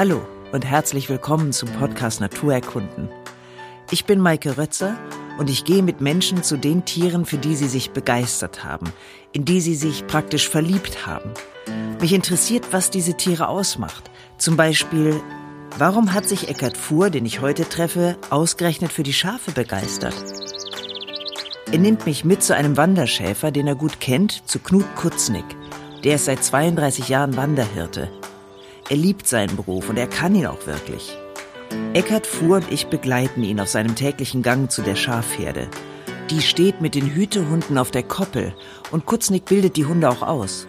Hallo und herzlich willkommen zum Podcast Naturerkunden. Ich bin Maike Rötzer und ich gehe mit Menschen zu den Tieren, für die sie sich begeistert haben, in die sie sich praktisch verliebt haben. Mich interessiert, was diese Tiere ausmacht. Zum Beispiel, warum hat sich Eckart Fuhr, den ich heute treffe, ausgerechnet für die Schafe begeistert? Er nimmt mich mit zu einem Wanderschäfer, den er gut kennt, zu Knut Kutznick. Der ist seit 32 Jahren Wanderhirte. Er liebt seinen Beruf und er kann ihn auch wirklich. Eckart Fuhr und ich begleiten ihn auf seinem täglichen Gang zu der Schafherde. Die steht mit den Hütehunden auf der Koppel und Kutznick bildet die Hunde auch aus.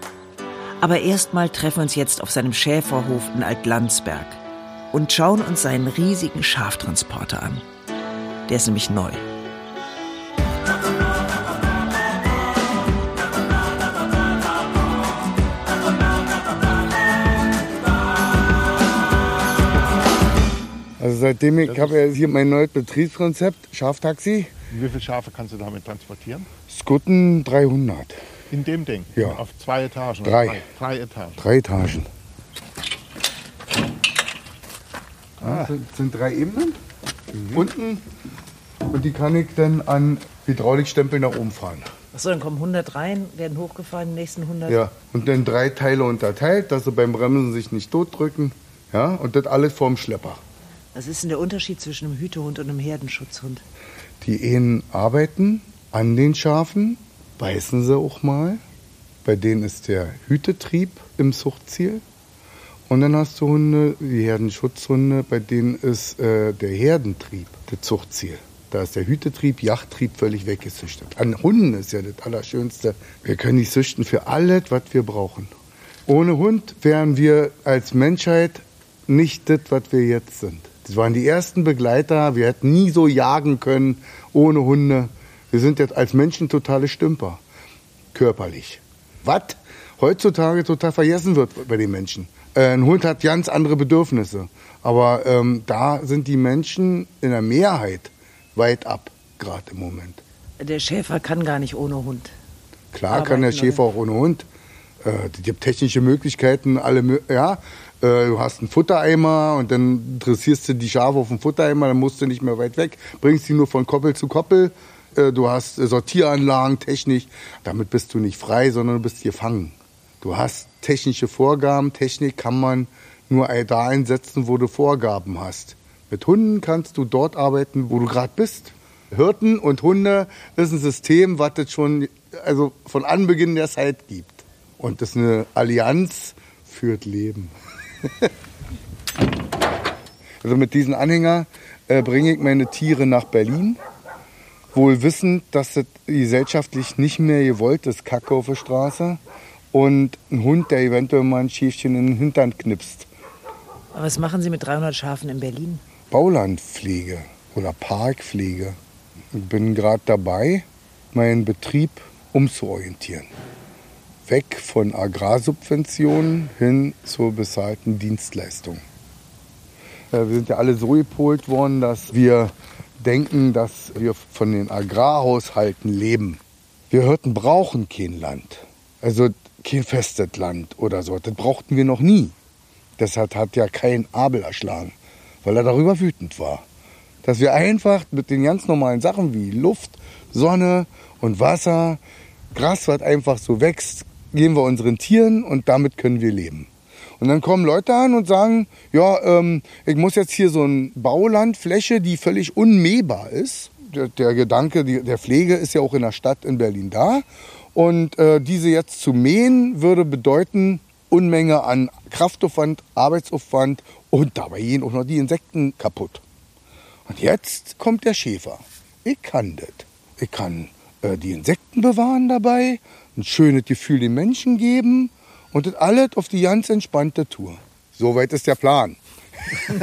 Aber erstmal treffen wir uns jetzt auf seinem Schäferhof in Altlandsberg und schauen uns seinen riesigen Schaftransporter an. Der ist nämlich neu. Also seitdem ich habe ja hier mein neues Betriebskonzept, Schaftaxi. Wie viele Schafe kannst du damit transportieren? Skutten 300. In dem Ding? Ja. Auf zwei Etagen? Drei. Drei, drei Etagen. Drei Etagen. Das sind, sind drei Ebenen. Unten. Und die kann ich dann an Hydraulikstempel nach oben fahren. Achso, dann kommen 100 rein, werden hochgefahren, die nächsten 100. Ja. Und dann drei Teile unterteilt, dass sie beim Bremsen sich nicht totdrücken. Ja. Und das alles vorm Schlepper. Was ist denn der Unterschied zwischen einem Hütehund und einem Herdenschutzhund? Die Ehen arbeiten an den Schafen, beißen sie auch mal. Bei denen ist der Hütetrieb im Zuchtziel. Und dann hast du Hunde, die Herdenschutzhunde, bei denen ist äh, der Herdentrieb das Zuchtziel. Da ist der Hütetrieb, Jachttrieb völlig weggezüchtet. An Hunden ist ja das Allerschönste. Wir können die züchten für alles, was wir brauchen. Ohne Hund wären wir als Menschheit nicht das, was wir jetzt sind. Das waren die ersten Begleiter. Wir hätten nie so jagen können ohne Hunde. Wir sind jetzt als Menschen totale Stümper. Körperlich. Was heutzutage total vergessen wird bei den Menschen. Äh, ein Hund hat ganz andere Bedürfnisse. Aber ähm, da sind die Menschen in der Mehrheit weit ab, gerade im Moment. Der Schäfer kann gar nicht ohne Hund. Klar Arbeiten kann der? Schäfer auch ohne Hund. Äh, es gibt technische Möglichkeiten, alle, ja. Äh, du hast einen Futtereimer und dann dressierst du die Schafe auf den Futtereimer, dann musst du nicht mehr weit weg, bringst die nur von Koppel zu Koppel. Äh, du hast äh, Sortieranlagen, Technik. Damit bist du nicht frei, sondern du bist gefangen. Du hast technische Vorgaben. Technik kann man nur da einsetzen, wo du Vorgaben hast. Mit Hunden kannst du dort arbeiten, wo du gerade bist. Hirten und Hunde ist ein System, was es schon also von Anbeginn der Zeit gibt. Und das ist eine Allianz führt Leben. also mit diesem Anhänger äh, bringe ich meine Tiere nach Berlin, wohl wissend, dass das gesellschaftlich nicht mehr gewollt ist, Kacke auf der Straße. Und ein Hund, der eventuell mal ein Schäfchen in den Hintern knipst. Aber was machen Sie mit 300 Schafen in Berlin? Baulandpflege oder Parkpflege. Ich bin gerade dabei, meinen Betrieb umzuorientieren. Weg von Agrarsubventionen hin zur bezahlten Dienstleistung. Äh, Wir sind ja alle so gepolt worden, dass wir denken, dass wir von den Agrarhaushalten leben. Wir Hirten brauchen kein Land. Also kein festes Land oder so. Das brauchten wir noch nie. Deshalb hat ja kein Abel erschlagen, weil er darüber wütend war. Dass wir einfach mit den ganz normalen Sachen wie Luft, Sonne und Wasser, Gras, was einfach so wächst, geben wir unseren Tieren und damit können wir leben. Und dann kommen Leute an und sagen, ja, ähm, ich muss jetzt hier so eine Baulandfläche, die völlig unmähbar ist. Der, der Gedanke die, der Pflege ist ja auch in der Stadt in Berlin da. Und äh, diese jetzt zu mähen würde bedeuten Unmenge an Kraftaufwand, Arbeitsaufwand und dabei gehen auch noch die Insekten kaputt. Und jetzt kommt der Schäfer. Ich kann das. Ich kann äh, die Insekten bewahren dabei, ein schönes Gefühl den Menschen geben und das alles auf die ganz entspannte Tour. Soweit ist der Plan.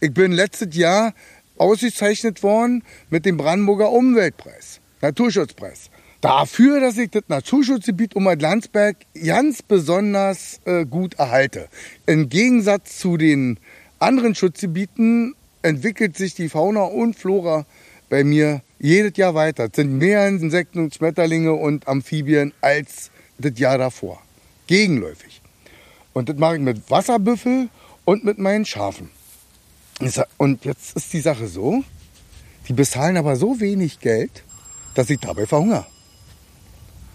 ich bin letztes Jahr ausgezeichnet worden mit dem Brandenburger Umweltpreis, Naturschutzpreis. Dafür, dass ich das Naturschutzgebiet um Landsberg ganz besonders äh, gut erhalte. Im Gegensatz zu den anderen Schutzgebieten entwickelt sich die Fauna und Flora bei mir jedes Jahr weiter. Es sind mehr Insekten und Schmetterlinge und Amphibien als das Jahr davor. Gegenläufig. Und das mache ich mit Wasserbüffel und mit meinen Schafen. Und jetzt ist die Sache so, die bezahlen aber so wenig Geld, dass ich dabei verhungere.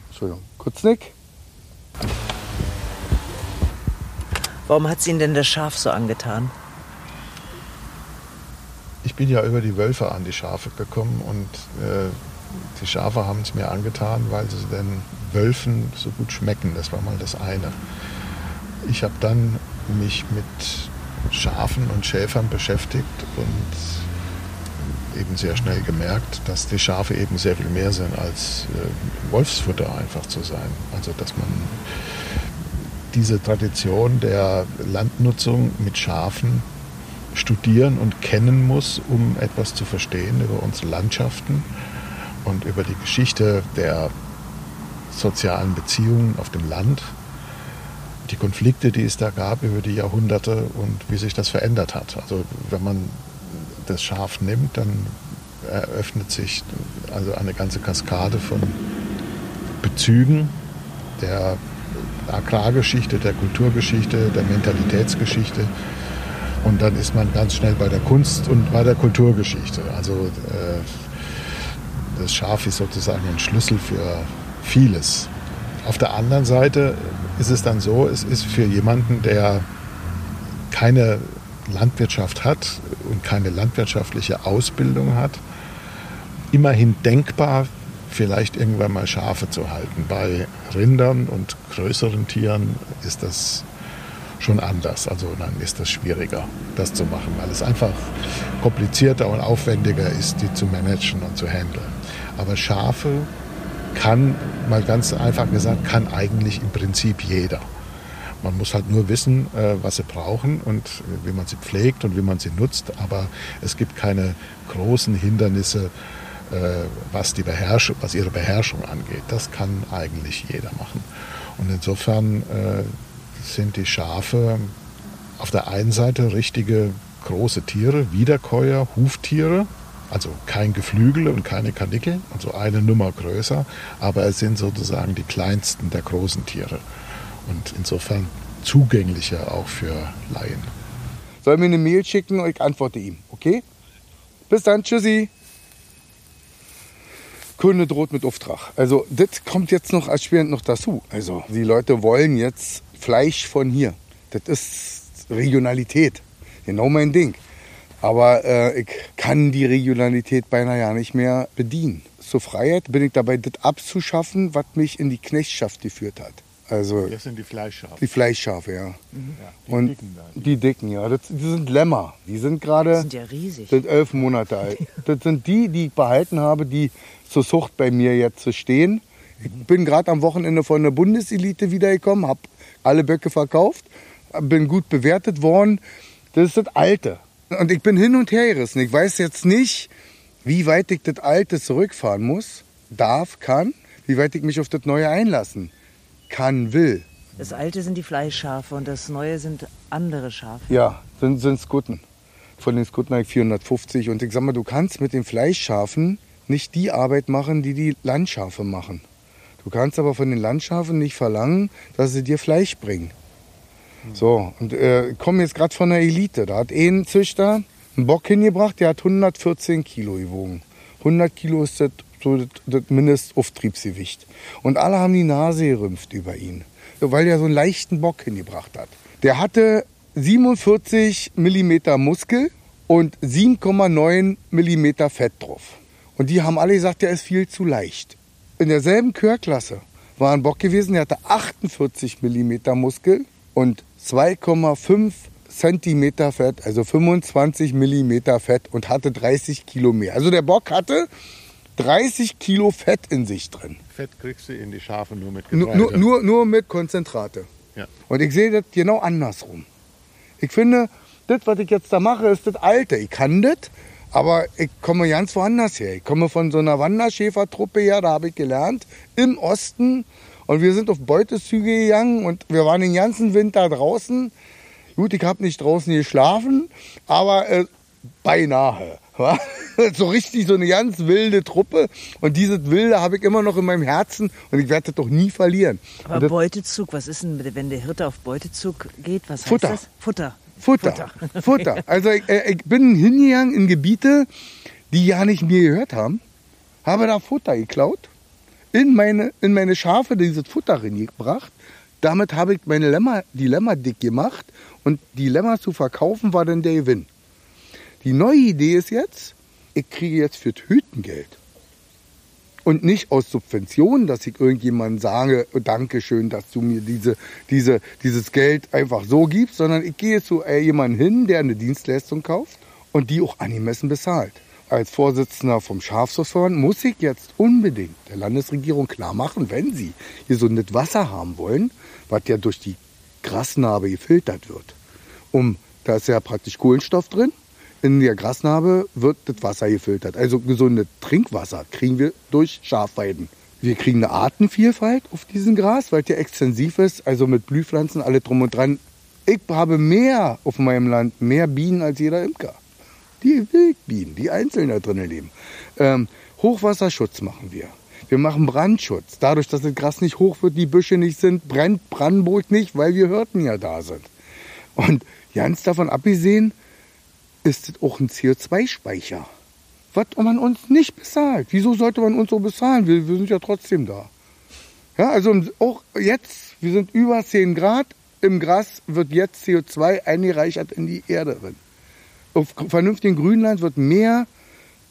Entschuldigung, kurz Nick. Warum hat sie Ihnen denn das Schaf so angetan? Ich bin ja über die Wölfe an die Schafe gekommen und äh, die Schafe haben es mir angetan, weil sie den Wölfen so gut schmecken. Das war mal das eine. Ich habe dann mich mit Schafen und Schäfern beschäftigt und eben sehr schnell gemerkt, dass die Schafe eben sehr viel mehr sind als äh, Wolfsfutter einfach zu sein. Also dass man diese Tradition der Landnutzung mit Schafen studieren und kennen muss, um etwas zu verstehen über unsere Landschaften und über die Geschichte der sozialen Beziehungen auf dem Land, die Konflikte, die es da gab über die Jahrhunderte und wie sich das verändert hat. Also wenn man das Schaf nimmt, dann eröffnet sich also eine ganze Kaskade von Bezügen der Agrargeschichte, der Kulturgeschichte, der Mentalitätsgeschichte. Und dann ist man ganz schnell bei der Kunst und bei der Kulturgeschichte. Also äh, das Schaf ist sozusagen ein Schlüssel für vieles. Auf der anderen Seite ist es dann so, es ist für jemanden, der keine Landwirtschaft hat und keine landwirtschaftliche Ausbildung hat, immerhin denkbar, vielleicht irgendwann mal Schafe zu halten. Bei Rindern und größeren Tieren ist das schon anders. Also dann ist das schwieriger, das zu machen, weil es einfach komplizierter und aufwendiger ist, die zu managen und zu handeln. Aber Schafe kann, mal ganz einfach gesagt, kann eigentlich im Prinzip jeder. Man muss halt nur wissen, äh, was sie brauchen und wie man sie pflegt und wie man sie nutzt. Aber es gibt keine großen Hindernisse, äh, was, die Beherrschung, was ihre Beherrschung angeht. Das kann eigentlich jeder machen. Und insofern äh, sind die Schafe auf der einen Seite richtige große Tiere, Wiederkäuer, Huftiere, also kein Geflügel und keine Kanickel, also eine Nummer größer, aber es sind sozusagen die kleinsten der großen Tiere und insofern zugänglicher auch für Laien. Soll mir eine Mail schicken und ich antworte ihm, okay? Bis dann, tschüssi. Kunde droht mit Auftrag. Also das kommt jetzt noch als erschwerend noch dazu. Also die Leute wollen jetzt Fleisch von hier. Das ist Regionalität. Genau mein Ding. Aber äh, ich kann die Regionalität beinahe ja nicht mehr bedienen. Zur Freiheit bin ich dabei, das abzuschaffen, was mich in die Knechtschaft geführt hat. Also Das sind die Fleischschafe. die Fleischschafe, ja. Ja, die Und dicken da. die dicken, ja. Das, die sind Lämmer. Die sind gerade Die sind ja riesig. sind elf Monate alt. Das sind die, die ich behalten habe, die zur Zucht bei mir jetzt stehen. Ich bin gerade am Wochenende von der Bundeselite wiedergekommen, habe alle Böcke verkauft, bin gut bewertet worden. Das ist das Alte. Und ich bin hin und her gerissen. Ich weiß jetzt nicht, wie weit ich das Alte zurückfahren muss, darf, kann, wie weit ich mich auf das Neue einlassen kann, will. Das alte sind die Fleischschafe und das neue sind andere Schafe. Ja, sind, sind Skutten. Von den Skutten habe ich 450. Und ich sag mal, du kannst mit den Fleischschafen nicht die Arbeit machen, die die Landschafe machen. Du kannst aber von den Landschafen nicht verlangen, dass sie dir Fleisch bringen. So, und äh, ich komme jetzt gerade von der Elite. Da hat ein Züchter einen Bock hingebracht, der hat 114 Kilo gewogen. 100 Kilo ist das, das Mindestauftriebsgewicht. Und alle haben die Nase gerümpft über ihn, weil er so einen leichten Bock hingebracht hat. Der hatte 47 Millimeter Muskel und 7,9 Millimeter Fett drauf. Und die haben alle gesagt, der ist viel zu leicht. In derselben Chörklasse war ein Bock gewesen, der hatte 48 Millimeter Muskel und 2,5 Zentimeter Fett, also 25 Millimeter Fett und hatte 30 Kilo mehr. Also der Bock hatte 30 Kilo Fett in sich drin. Fett kriegst du in die Schafe nur mit Getreide. nur, nur, nur mit Konzentrate. Ja. Und ich sehe das genau andersrum. Ich finde, das, was ich jetzt da mache, ist das Alte. Ich kann das, aber ich komme ganz woanders her. Ich komme von so einer Wanderschäfertruppe her, da habe ich gelernt, im Osten. Und wir sind auf Beutezüge gegangen und wir waren den ganzen Winter draußen. Gut, ich habe nicht draußen geschlafen, aber äh, beinahe. wa? so richtig so eine ganz wilde Truppe. Und dieses Wilde habe ich immer noch in meinem Herzen und ich werde das doch nie verlieren. Aber Beutezug, was ist denn, wenn der Hirte auf Beutezug geht? Was heißt Futter. das? Futter. Futter. Futter. Futter. Also ich, äh, ich bin hingegangen in Gebiete, die ja nicht mir gehört haben, habe da Futter geklaut, in meine, in meine Schafe dieses Futter reingebracht. Damit habe ich meine Lämmer, die Lämmer dick gemacht und die Lämmer zu verkaufen war dann der Gewinn. Die neue Idee ist jetzt, ich kriege jetzt für Hüten Geld. Und nicht aus Subventionen, dass ich irgendjemandem sage, oh, danke schön, dass du mir diese, diese, dieses Geld einfach so gibst, sondern ich gehe zu äh, jemandem hin, der eine Dienstleistung kauft und die auch angemessen bezahlt. Als Vorsitzender vom Schafschutzverband muss ich jetzt unbedingt der Landesregierung klar machen, wenn sie gesundes Wasser haben wollen, was ja durch die Grasnarbe gefiltert wird. Um, da ist ja praktisch Kohlenstoff drin in der Grasnarbe wird das Wasser gefiltert. Also gesundes Trinkwasser kriegen wir durch Schafweiden. Wir kriegen eine Artenvielfalt auf diesem Gras, weil ja extensiv ist, also mit Blühpflanzen, alle drum und dran. Ich habe mehr auf meinem Land, mehr Bienen als jeder Imker. Die Wildbienen, die einzeln da drinnen leben. Ähm, Hochwasserschutz machen wir. Wir machen Brandschutz. Dadurch, dass das Gras nicht hoch wird, die Büsche nicht sind, brennt Brandenburg nicht, weil wir Hörten ja da sind. Und ganz davon abgesehen, ist es auch ein CO2-Speicher. Was man uns nicht bezahlt. Wieso sollte man uns so bezahlen? Wir, wir sind ja trotzdem da. Ja, also auch jetzt, wir sind über 10 Grad, im Gras wird jetzt CO2 eingereichert in die Erde. Auf vernünftigen Grünland wird mehr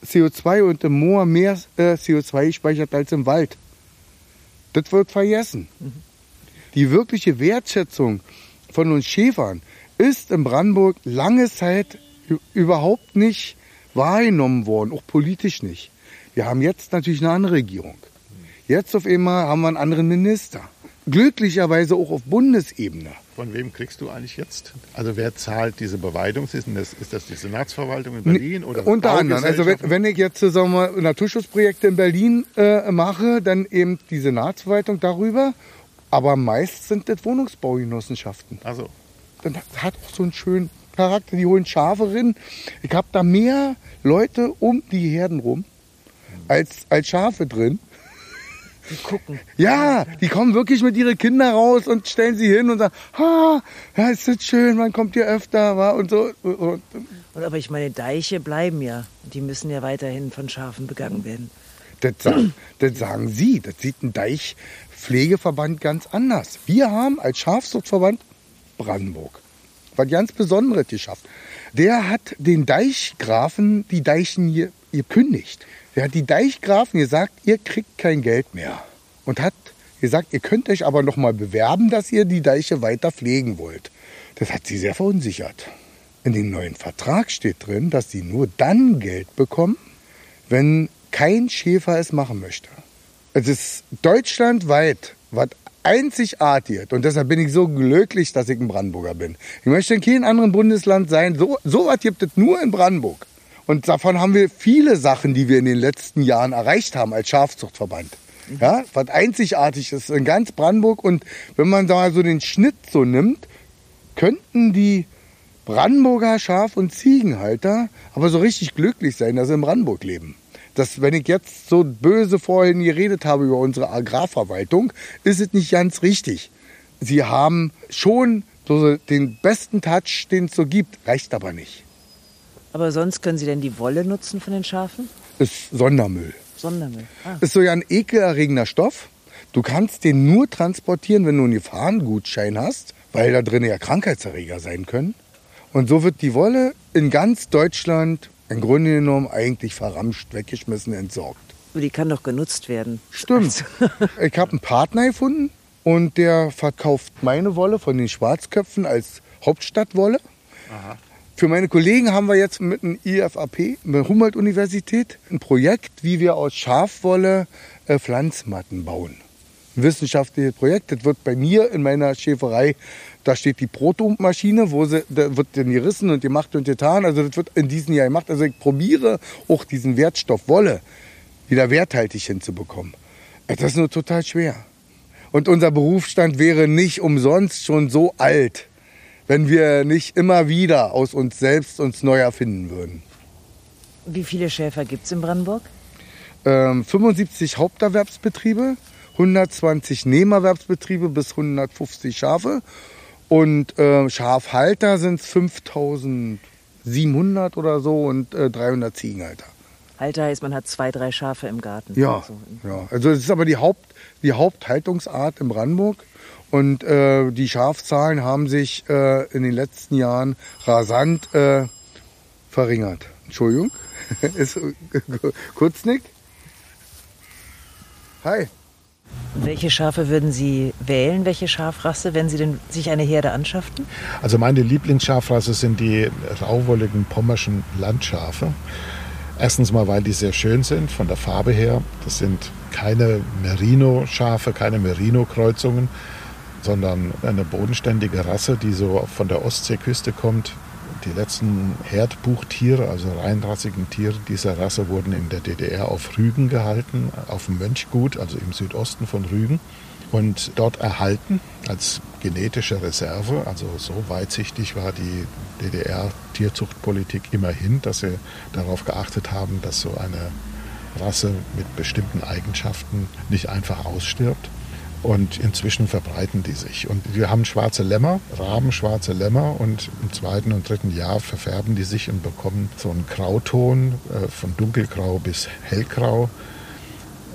CO2 und im Moor mehr äh, CO2 gespeichert als im Wald. Das wird vergessen. Mhm. Die wirkliche Wertschätzung von uns Schäfern ist in Brandenburg lange Zeit überhaupt nicht wahrgenommen worden, auch politisch nicht. Wir haben jetzt natürlich eine andere Regierung. Jetzt auf einmal haben wir einen anderen Minister. Glücklicherweise auch auf Bundesebene. Von wem kriegst du eigentlich jetzt? Also wer zahlt diese Beweidung? Ist das, ist das die Senatsverwaltung in Berlin? Oder Unter anderem. Also wenn, wenn, ich jetzt sagen wir, Naturschutzprojekte in Berlin äh, mache, dann eben die Senatsverwaltung darüber. Aber meist sind das Wohnungsbaugenossenschaften. Also. Dann hat auch so einen schönen Charakter, die holen Schafe rein. Ich habe da mehr Leute um die Herden rum als, als Schafe drin. Die gucken. Ja, die kommen wirklich mit ihren Kindern raus und stellen sie hin und sagen, ha, ja, ist das schön, man kommt hier öfter, wa? und so. Und, und aber ich meine, Deiche bleiben ja. Die müssen ja weiterhin von Schafen begangen werden. Das sagen, das sagen Sie. Das sieht ein Deichpflegeverband ganz anders. Wir haben als Schafzuchtverband Brandenburg was ganz Besonderes geschafft. Der hat den Deichgrafen die Deichen hier gekündigt. Der hat die Deichgrafen gesagt, ihr kriegt kein Geld mehr. Und hat gesagt, ihr könnt euch aber noch mal bewerben, dass ihr die Deiche weiter pflegen wollt. Das hat sie sehr verunsichert. In dem neuen Vertrag steht drin, dass sie nur dann Geld bekommen, wenn kein Schäfer es machen möchte. Es ist deutschlandweit, was einzigartig. Und deshalb bin ich so glücklich, dass ich ein Brandenburger bin. Ich möchte in keinem anderen Bundesland sein. So, so was gibt es nur in Brandenburg. Und davon haben wir viele Sachen, die wir in den letzten Jahren erreicht haben als Schafzuchtverband. Ja, was einzigartig ist in ganz Brandenburg. Und wenn man da so den Schnitt so nimmt, könnten die Brandenburger Schaf- und Ziegenhalter aber so richtig glücklich sein, dass sie in Brandenburg leben dass wenn ich jetzt so böse vorhin geredet habe über unsere Agrarverwaltung, ist es nicht ganz richtig. Sie haben schon so den besten Touch, den es so gibt, reicht aber nicht. Aber sonst können Sie denn die Wolle nutzen von den Schafen? Ist Sondermüll. Sondermüll. Ah. Ist so ja ein ekelerregender Stoff. Du kannst den nur transportieren, wenn du einen Gefahrengutschein hast, weil da drin ja Krankheitserreger sein können. Und so wird die Wolle in ganz Deutschland im Grunde genommen eigentlich verramscht, weggeschmissen, entsorgt. Die kann doch genutzt werden. Stimmt. Also. ich habe einen Partner gefunden und der verkauft meine Wolle von den Schwarzköpfen als Hauptstadtwolle. Aha. Für meine Kollegen haben wir jetzt mit dem IFAP, mit der Humboldt-Universität, ein Projekt, wie wir aus Schafwolle äh, Pflanzmatten bauen. Ein wissenschaftliches Projekt. Das wird bei mir in meiner Schäferei da steht die Protomaschine, wo sie, da wird dann gerissen und gemacht und getan. Also das wird in diesem Jahr gemacht. Also ich probiere auch diesen Wertstoff Wolle wieder werthaltig hinzubekommen. Das ist nur total schwer. Und unser Berufsstand wäre nicht umsonst schon so alt, wenn wir nicht immer wieder aus uns selbst uns neu erfinden würden. Wie viele Schäfer gibt es in Brandenburg? Ähm, 75 Haupterwerbsbetriebe, 120 Nebenerwerbsbetriebe bis 150 Schafe Und äh, Schafhalter sind es 5700 oder so und äh, 300 Ziegenhalter. Halter heißt, man hat zwei, drei Schafe im Garten. Ja, Also, ja. Also es ist aber die, Haupt, die Haupthaltungsart in Brandenburg. Und äh, die Schafzahlen haben sich äh, in den letzten Jahren rasant äh, verringert. Entschuldigung. ist, äh, Kurznick? Hi. Welche Schafe würden Sie wählen? Welche Schafrasse, wenn Sie denn sich eine Herde anschafften? Also meine Lieblingsschafrasse sind die rauwolligen pommerschen Landschafe. Erstens mal, weil die sehr schön sind von der Farbe her. Das sind keine Merino-Schafe, keine Merino-Kreuzungen, sondern eine bodenständige Rasse, die so von der Ostseeküste kommt. Die letzten Herdbuchtiere, also reinrassigen Tiere dieser Rasse, wurden in der DDR auf Rügen gehalten, auf dem Mönchgut, also im Südosten von Rügen, und dort erhalten als genetische Reserve. Also so weitsichtig war die DDR-Tierzuchtpolitik immerhin, dass sie darauf geachtet haben, dass so eine Rasse mit bestimmten Eigenschaften nicht einfach ausstirbt. Und inzwischen verbreiten die sich. Und wir haben schwarze Lämmer, rabenschwarze Lämmer. Und im zweiten und dritten Jahr verfärben die sich und bekommen so einen Grauton äh, von dunkelgrau bis hellgrau.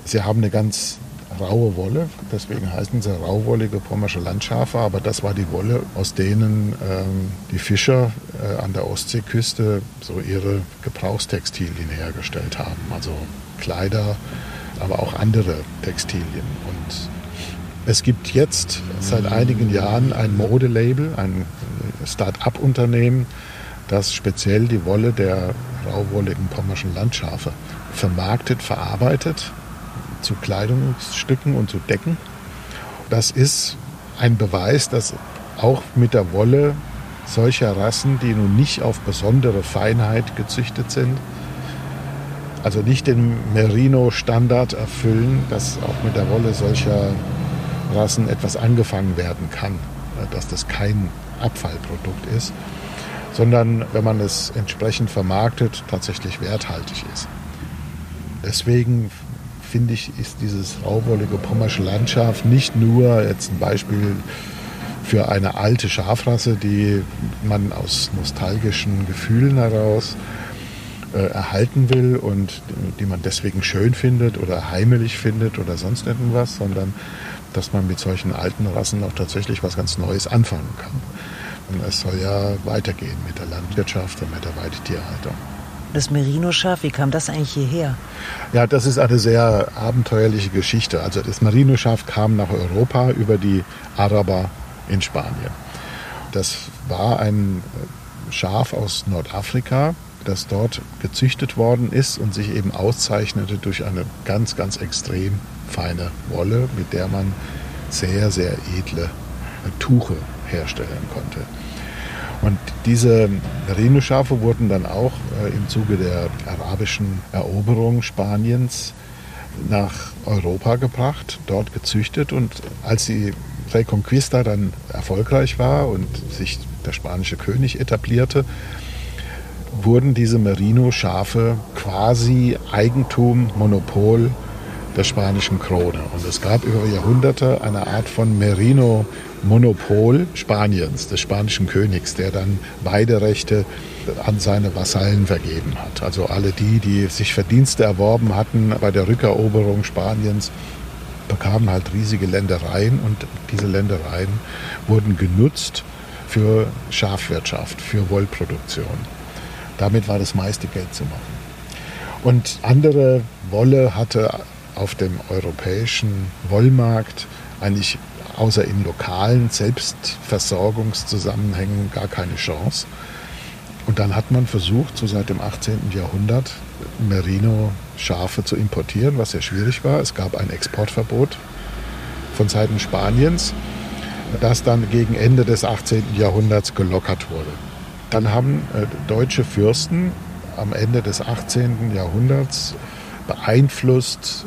Sie haben eine ganz raue Wolle, deswegen heißen sie rauwollige pommersche Landschafe, aber das war die Wolle, aus denen ähm, die Fischer äh, an der Ostseeküste so ihre Gebrauchstextilien hergestellt haben, also Kleider, aber auch andere Textilien. Es gibt jetzt seit einigen Jahren ein Modelabel, ein Start-up-Unternehmen, das speziell die Wolle der rauwolligen pommerschen Landschafe vermarktet, verarbeitet zu Kleidungsstücken und zu Decken. Das ist ein Beweis, dass auch mit der Wolle solcher Rassen, die nun nicht auf besondere Feinheit gezüchtet sind, also nicht den Merino-Standard erfüllen, dass auch mit der Wolle solcher Rassen etwas angefangen werden kann, dass das kein Abfallprodukt ist, sondern wenn man es entsprechend vermarktet, tatsächlich werthaltig ist. Deswegen finde ich, ist dieses rauwollige pommersche Landschaft nicht nur jetzt ein Beispiel für eine alte Schafrasse, die man aus nostalgischen Gefühlen heraus äh, erhalten will und die man deswegen schön findet oder heimelig findet oder sonst irgendwas, sondern dass man mit solchen alten Rassen auch tatsächlich was ganz Neues anfangen kann. Und es soll ja weitergehen mit der Landwirtschaft und mit der Weidetierhaltung. Das Merino-Schaf, wie kam das eigentlich hierher? Ja, das ist eine sehr abenteuerliche Geschichte. Also das Merino-Schaf kam nach Europa über die Araber in Spanien. Das war ein Schaf aus Nordafrika, das dort gezüchtet worden ist und sich eben auszeichnete durch eine ganz, ganz extrem feine Wolle, mit der man sehr, sehr edle Tuche herstellen konnte. Und diese Merino-Schafe wurden dann auch äh, im Zuge der arabischen Eroberung Spaniens nach Europa gebracht, dort gezüchtet und als die Reconquista dann erfolgreich war und sich der spanische König etablierte, wurden diese Merino-Schafe quasi Eigentum, Monopol der spanischen Krone. Und es gab über Jahrhunderte eine Art von Merino-Monopol Spaniens, des spanischen Königs, der dann beide Rechte an seine Vasallen vergeben hat. Also alle die, die sich Verdienste erworben hatten bei der Rückeroberung Spaniens, bekamen halt riesige Ländereien und diese Ländereien wurden genutzt für Schafwirtschaft, für Wollproduktion. Damit war das meiste Geld zu machen. Und andere Wolle hatte auf dem europäischen Wollmarkt eigentlich außer in lokalen Selbstversorgungszusammenhängen gar keine Chance. Und dann hat man versucht, so seit dem 18. Jahrhundert Merino-Schafe zu importieren, was sehr schwierig war. Es gab ein Exportverbot von Seiten Spaniens, das dann gegen Ende des 18. Jahrhunderts gelockert wurde. Dann haben äh, deutsche Fürsten am Ende des 18. Jahrhunderts beeinflusst,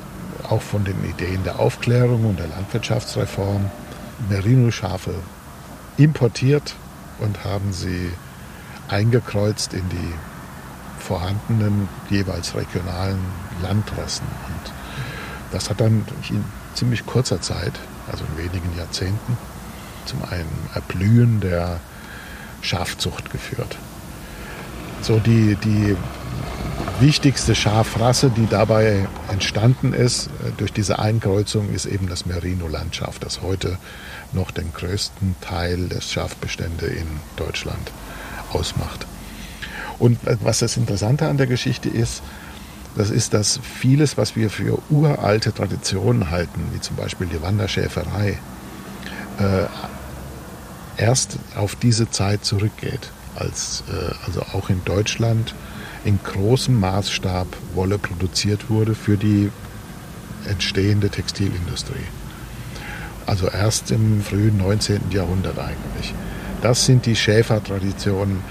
auch von den Ideen der Aufklärung und der Landwirtschaftsreform, Merino-Schafe importiert und haben sie eingekreuzt in die vorhandenen jeweils regionalen Landrassen. Und das hat dann in ziemlich kurzer Zeit, also in wenigen Jahrzehnten, zum einen Erblühen der Schafzucht geführt. So die, die wichtigste Schafrasse, die dabei entstanden ist äh, durch diese Einkreuzung, ist eben das Merino-Landschaf, das heute noch den größten Teil des Schafbestände in Deutschland ausmacht. Und äh, was das Interessante an der Geschichte ist, das ist, dass vieles, was wir für uralte Traditionen halten, wie zum Beispiel die Wanderschäferei, äh, erst auf diese Zeit zurückgeht, als äh, also auch in Deutschland in großem Maßstab Wolle produziert wurde für die entstehende Textilindustrie. Also erst im frühen 19. Jahrhundert eigentlich. Das sind die Schäfertraditionen,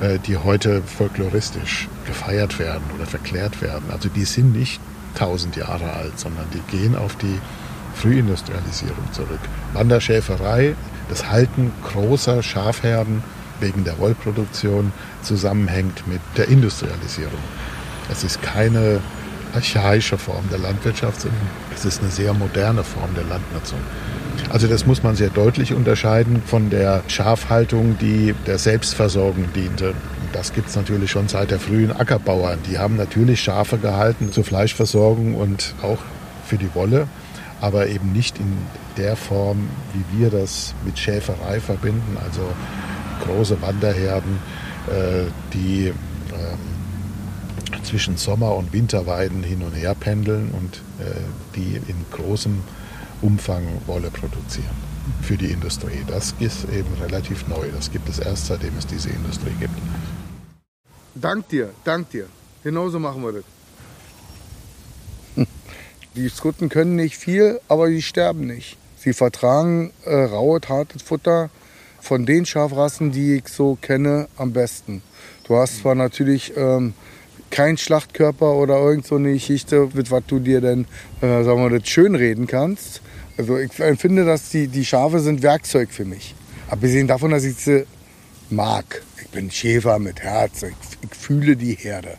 äh, die heute folkloristisch gefeiert werden oder verklärt werden. Also die sind nicht tausend Jahre alt, sondern die gehen auf die Frühindustrialisierung zurück. Wanderschäferei, das Halten großer Schafherden wegen der Wollproduktion zusammenhängt mit der Industrialisierung. Es ist keine archaische Form der Landwirtschaft, sondern es ist eine sehr moderne Form der Landnutzung. Also das muss man sehr deutlich unterscheiden von der Schafhaltung, die der Selbstversorgung diente. Das gibt es natürlich schon seit der frühen Ackerbauern. Die haben natürlich Schafe gehalten zur Fleischversorgung und auch für die Wolle, aber eben nicht in der Form, wie wir das mit Schäferei verbinden, also große Wanderherden, äh, die ähm, zwischen Sommer- und Winterweiden hin und her pendeln und äh, die in großem Umfang Wolle produzieren für die Industrie. Das ist eben relativ neu. Das gibt es erst seitdem es diese Industrie gibt. Dank dir, dank dir. Genauso machen wir das. Die Skutten können nicht viel, aber sie sterben nicht. Sie vertragen äh, raues, hartes Futter von den Schafrassen, die ich so kenne, am besten. Du hast zwar natürlich ähm, keinen Schlachtkörper oder irgend so eine Geschichte, mit was du dir denn, äh, sagen wir, das schönreden kannst. Also ich empfinde, dass die, die Schafe sind Werkzeug für mich. Abgesehen davon, dass ich sie mag. Ich bin Schäfer mit Herz, ich, ich fühle die Herde.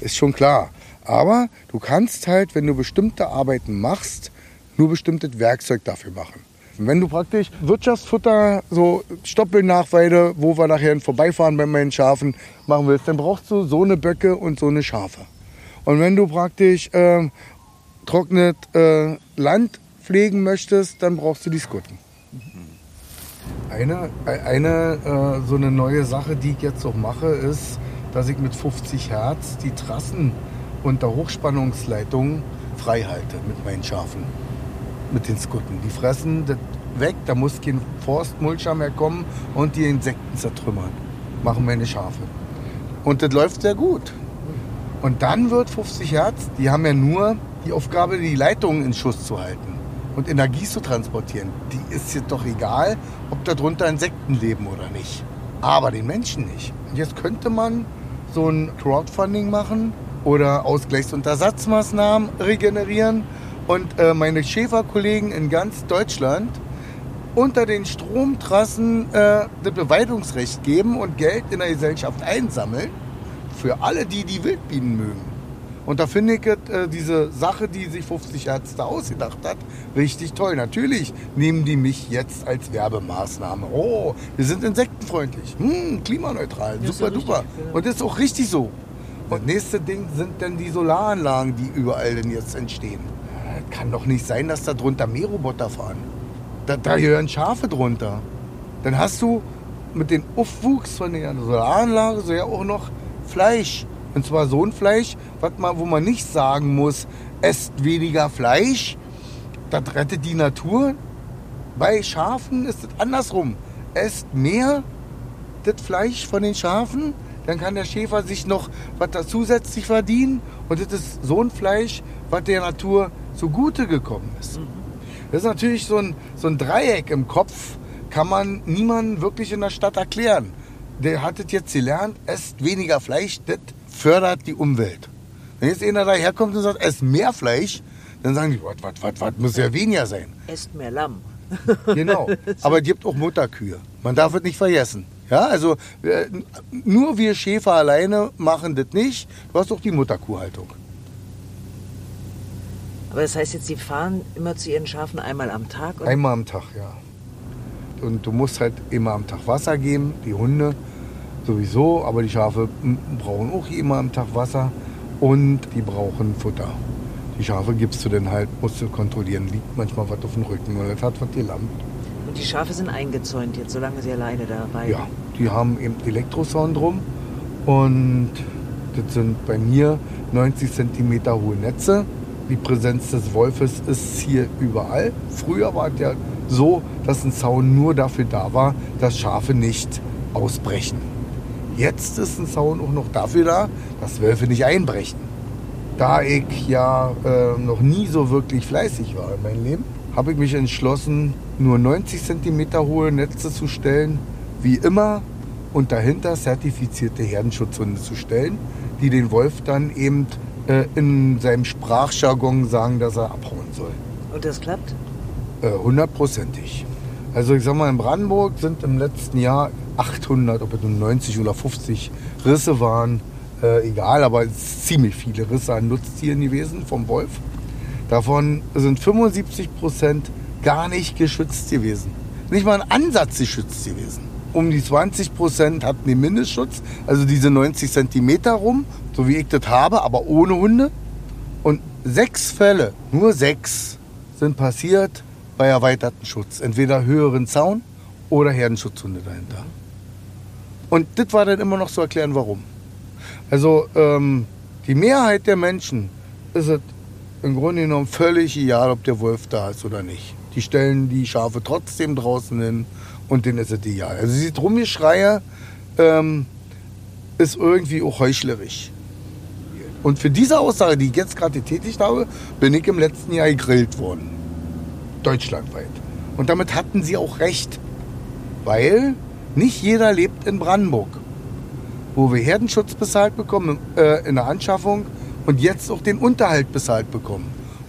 Ist schon klar. Aber du kannst halt, wenn du bestimmte Arbeiten machst, nur bestimmtes Werkzeug dafür machen. Wenn du praktisch Wirtschaftsfutter, so Stoppelnachweide, wo wir nachher vorbeifahren bei meinen Schafen, machen willst, dann brauchst du so eine Böcke und so eine Schafe. Und wenn du praktisch äh, trocknet äh, Land pflegen möchtest, dann brauchst du die Skutten. Eine, eine äh, so eine neue Sache, die ich jetzt auch mache, ist, dass ich mit 50 Hertz die Trassen unter Hochspannungsleitungen frei halte mit meinen Schafen mit den Skutten. Die fressen das weg, da muss kein Forstmulcher mehr kommen und die Insekten zertrümmern. Machen meine Schafe. Und das läuft sehr gut. Und dann wird 50 Hertz, die haben ja nur die Aufgabe, die Leitungen in Schuss zu halten und Energie zu transportieren. Die ist jetzt doch egal, ob darunter Insekten leben oder nicht. Aber den Menschen nicht. Und jetzt könnte man so ein Crowdfunding machen oder Ausgleichs- und Ersatzmaßnahmen regenerieren und äh, meine Schäferkollegen in ganz Deutschland unter den Stromtrassen äh, das Beweidungsrecht geben und Geld in der Gesellschaft einsammeln für alle, die die Wildbienen mögen. Und da finde ich äh, diese Sache, die sich 50 Hertz da ausgedacht hat, richtig toll. Natürlich nehmen die mich jetzt als Werbemaßnahme. Oh, wir sind insektenfreundlich, hm, klimaneutral, super ja duper. Ja. Und das ist auch richtig so. Und das nächste Ding sind dann die Solaranlagen, die überall denn jetzt entstehen kann doch nicht sein, dass da drunter Mähroboter fahren. Da, da gehören Schafe drunter. Dann hast du mit dem Aufwuchs von der Solaranlage so ja auch noch Fleisch. Und zwar so ein Fleisch, man, wo man nicht sagen muss, esst weniger Fleisch. Das rettet die Natur. Bei Schafen ist es andersrum. Esst mehr das Fleisch von den Schafen, dann kann der Schäfer sich noch was da zusätzlich verdienen. Und das ist so ein Fleisch, was der Natur zugute gekommen ist. Das ist natürlich so ein, so ein Dreieck im Kopf, kann man niemandem wirklich in der Stadt erklären. Der hat es jetzt gelernt, esst weniger Fleisch, das fördert die Umwelt. Wenn jetzt einer daherkommt und sagt, esst mehr Fleisch, dann sagen die, was, was, was, was muss ja weniger sein. Esst mehr Lamm. genau, aber es gibt auch Mutterkühe. Man darf es nicht vergessen. Ja, also äh, nur wir Schäfer alleine machen das nicht. Du hast auch die Mutterkuhhaltung. Aber das heißt jetzt, Sie fahren immer zu Ihren Schafen einmal am Tag? Oder? Einmal am Tag, ja. und du musst halt immer am Tag Wasser geben, die Hunde sowieso, aber die Schafe brauchen auch immer am Tag Wasser und die brauchen Futter. Die Schafe gibst du dann halt, musst du kontrollieren, liegt manchmal was auf dem Rücken oder das hat was gelammt. Und die Schafe sind eingezäunt jetzt, solange sie alleine dabei Ja, die haben eben Elektrozaun drum und das sind bei mir 90 cm hohe Netze. Die Präsenz des Wolfes ist hier überall. Früher war es ja so, dass ein Zaun nur dafür da war, dass Schafe nicht ausbrechen. Jetzt ist ein Zaun auch noch dafür da, dass Wölfe nicht einbrechen. Da ich ja äh, noch nie so wirklich fleißig war in meinem Leben, habe ich mich entschlossen, nur 90 cm hohe Netze zu stellen, wie immer, und dahinter zertifizierte Herdenschutzhunde zu stellen, die den Wolf dann eben äh, in seinem Sprachjargon sagen, dass er abhauen soll. Und das klappt? Äh, hundertprozentig. Also ich sag mal, in Brandenburg sind im letzten Jahr 800, ob es nun 90 oder 50 Risse waren, äh, egal, aber es sind ziemlich viele Risse an Nutztieren gewesen vom Wolf. Davon sind 75 Prozent gar nicht geschützt gewesen. Nicht mal ein Ansatz geschützt gewesen. Um die 20 Prozent hatten den Mindestschutz, also diese 90 Zentimeter rum, so wie ich das habe, aber ohne Hunde. Und sechs Fälle, nur sechs, sind passiert bei erweiterten Schutz. Entweder höheren Zaun oder Herdenschutzhunde dahinter. Und das war dann immer noch zu erklären, warum. Also ähm, die Mehrheit der Menschen ist es im Grunde genommen völlig egal, ob der Wolf da ist oder nicht. Die stellen die Schafe trotzdem draußen hin und denen ist es egal. Also dieses Rumgeschreie ähm, ist irgendwie auch heuchlerisch. Und für diese Aussage, die ich jetzt gerade getätigt habe, bin ich im letzten Jahr gegrillt worden. Deutschlandweit. Und damit hatten sie auch recht. Weil nicht jeder lebt in Brandenburg, wo wir Herdenschutz bezahlt bekommen äh, in der Anschaffung und jetzt auch den Unterhalt bezahlt bekommen.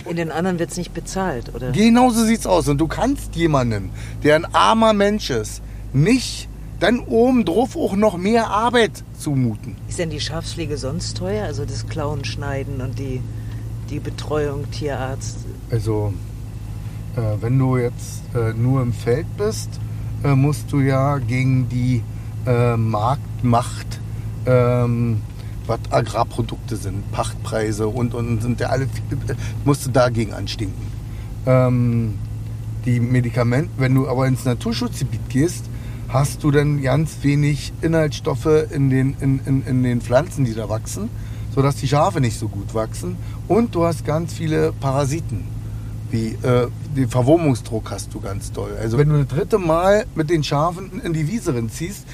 In den anderen wird es nicht bezahlt, oder? Genauso sieht's aus. Und du kannst jemanden, der ein armer Mensch ist, nicht dann obendrauf auch noch mehr Arbeit zumuten. Ist denn die Schafspflege sonst teuer? Also das Klauen, Schneiden und die, die Betreuung, Tierarzt? Also, äh, wenn du jetzt äh, nur im Feld bist, äh, musst du ja gegen die äh, Marktmacht, ähm, was Agrarprodukte sind, Pachtpreise und, und sind ja alle, musst du dagegen anstinken. Ähm, die Medikamente, wenn du aber ins Naturschutzgebiet gehst, hast du dann ganz wenig Inhaltsstoffe in den, in, in, in den Pflanzen, die da wachsen, sodass die Schafe nicht so gut wachsen. Und du hast ganz viele Parasiten. Wie äh, den Verwurmungsdruck hast du ganz doll. Also wenn du das dritte Mal mit den Schafen in die Wiese ziehst,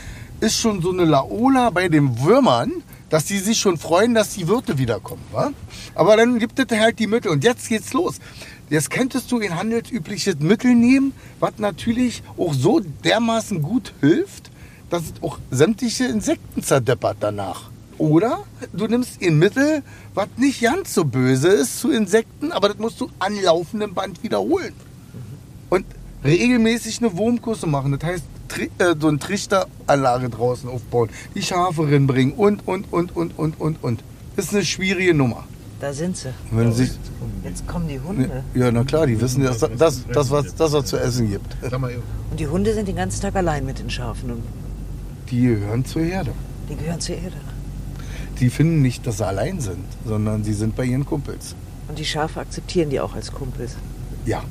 ist schon so eine Laola bei den Würmern, dass die sich schon freuen, dass die Wirte wiederkommen. Wa? Aber dann gibt es halt die Mittel. Und jetzt geht's los. Jetzt könntest du ein handelsübliches Mittel nehmen, was natürlich auch so dermaßen gut hilft, dass es auch sämtliche Insekten zerdeppert danach. Oder du nimmst ein Mittel, was nicht ganz so böse ist zu Insekten, aber das musst du an laufendem Band wiederholen. Und regelmäßig eine Wurmkurse machen. Das heißt, so eine Trichteranlage draußen aufbauen, die Schafe rinbringen und, und, und, und, und, und, und. Das ist eine schwierige Nummer. Da sind sie. Wenn sie, Jetzt kommen die Hunde. ja, na klar, die wissen, dass das, das, was, das, was zu essen gibt. Und die Hunde sind den ganzen Tag allein mit den Schafen. Und Die gehören zur Herde. die gehören zur Erde. Die finden nicht, dass sie allein sind, sondern sie sind bei ihren Kumpels. Und die Schafe akzeptieren die auch als Kumpels. Ja.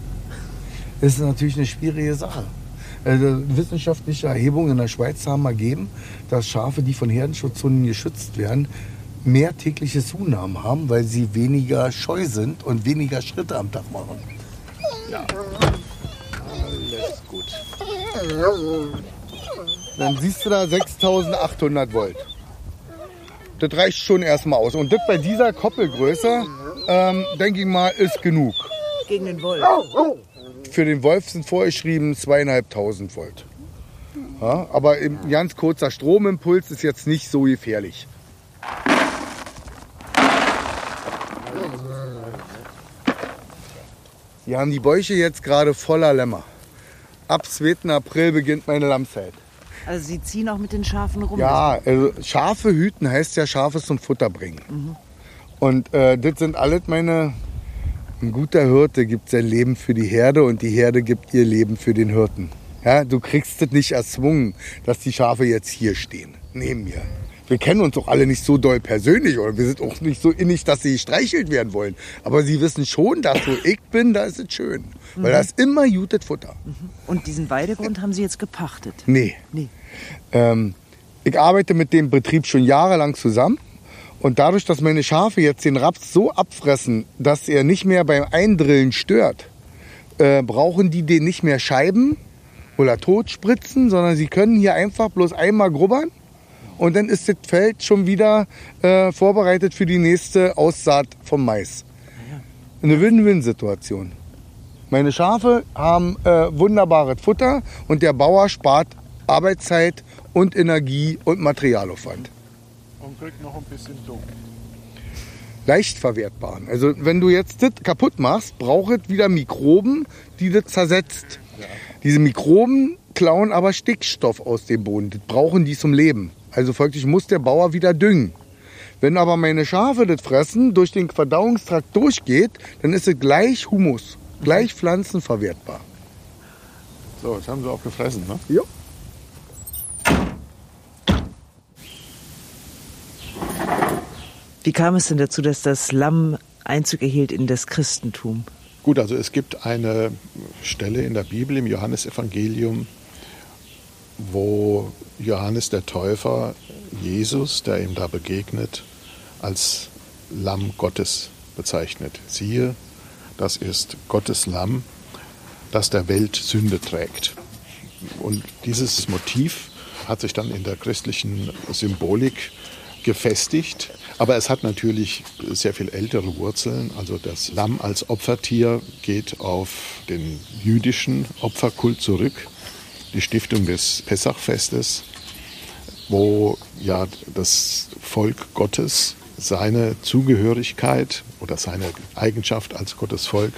Das ist natürlich eine schwierige Sache. Also wissenschaftliche Erhebungen in der Schweiz haben ergeben, dass Schafe, die von Herdenschutzhunden geschützt werden, mehr tägliche Zunahmen haben, weil sie weniger scheu sind und weniger Schritte am Tag machen. Ja. Alles gut. Dann siehst du da 6800 Volt. Das reicht schon erstmal aus. Und das bei dieser Koppelgröße, ähm, denke ich mal, ist genug. Gegen den Wolf. Für den Wolf sind vorgeschrieben zweieinhalbtausend Volt. Ja, aber ein ganz kurzer Stromimpuls ist jetzt nicht so gefährlich. Sie haben die Bäuche jetzt gerade voller Lämmer. Ab 2. April beginnt meine Lammzeit. Also sie ziehen auch mit den Schafen rum. Ja, also Schafe hüten heißt ja Schafe zum Futter bringen. Und äh, das sind alles meine. Ein guter Hirte gibt sein Leben für die Herde und die Herde gibt ihr Leben für den Hirten. Ja, du kriegst es nicht erzwungen, dass die Schafe jetzt hier stehen, neben mir. Wir kennen uns doch alle nicht so doll persönlich oder wir sind auch nicht so innig, dass sie streichelt werden wollen. Aber sie wissen schon, dass wo ich bin, da ist es schön. Weil da ist immer gutes Futter. Und diesen Weidegrund haben Sie jetzt gepachtet? Nee. Nee. Ähm, ich arbeite mit dem Betrieb schon jahrelang zusammen. Und dadurch, dass meine Schafe jetzt den Raps so abfressen, dass er nicht mehr beim Eindrillen stört, äh, brauchen die den nicht mehr scheiben oder totspritzen, sondern sie können hier einfach bloß einmal grubbern und dann ist das Feld schon wieder äh, vorbereitet für die nächste Aussaat vom Mais. Eine Win-Win-Situation. Meine Schafe haben äh, wunderbares Futter und der Bauer spart Arbeitszeit und Energie und Materialaufwand. Und kriegt noch ein bisschen Druck. Leicht verwertbar. Also wenn du jetzt das kaputt machst, braucht es wieder Mikroben, die das zersetzt. Diese Mikroben klauen aber Stickstoff aus dem Boden. Das brauchen die zum Leben. Also folglich muss der Bauer wieder düngen. Wenn aber meine Schafe das fressen, durch den Verdauungstrakt durchgeht, dann ist es gleich Humus, gleich pflanzenverwertbar. So, jetzt haben sie auch gefressen, ne? Ja. Wie kam es denn dazu, dass das Lamm Einzug erhielt in das Christentum? Gut, also es gibt eine Stelle in der Bibel im Johannesevangelium, wo Johannes der Täufer Jesus, der ihm da begegnet, als Lamm Gottes bezeichnet. Siehe, das ist Gottes Lamm, das der Welt Sünde trägt. Und dieses Motiv hat sich dann in der christlichen Symbolik gefestigt. Aber es hat natürlich sehr viel ältere Wurzeln. Also das Lamm als Opfertier geht auf den jüdischen Opferkult zurück. Die Stiftung des Pessachfestes, wo ja das Volk Gottes seine Zugehörigkeit oder seine Eigenschaft als Gottes Volk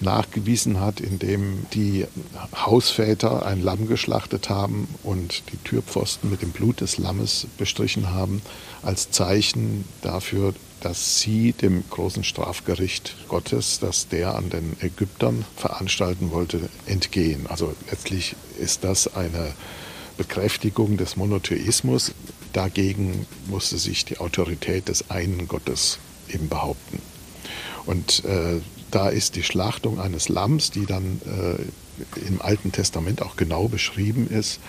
nachgewiesen hat, indem die Hausväter ein Lamm geschlachtet haben und die Türpfosten mit dem Blut des Lammes bestrichen haben, als Zeichen dafür, dass sie dem großen Strafgericht Gottes, das der an den Ägyptern veranstalten wollte, entgehen. Also letztlich ist das eine Bekräftigung des Monotheismus. Dagegen musste sich die Autorität des einen Gottes eben behaupten. Und äh, da ist die Schlachtung eines Lamms, die dann äh, im Alten Testament auch genau beschrieben ist,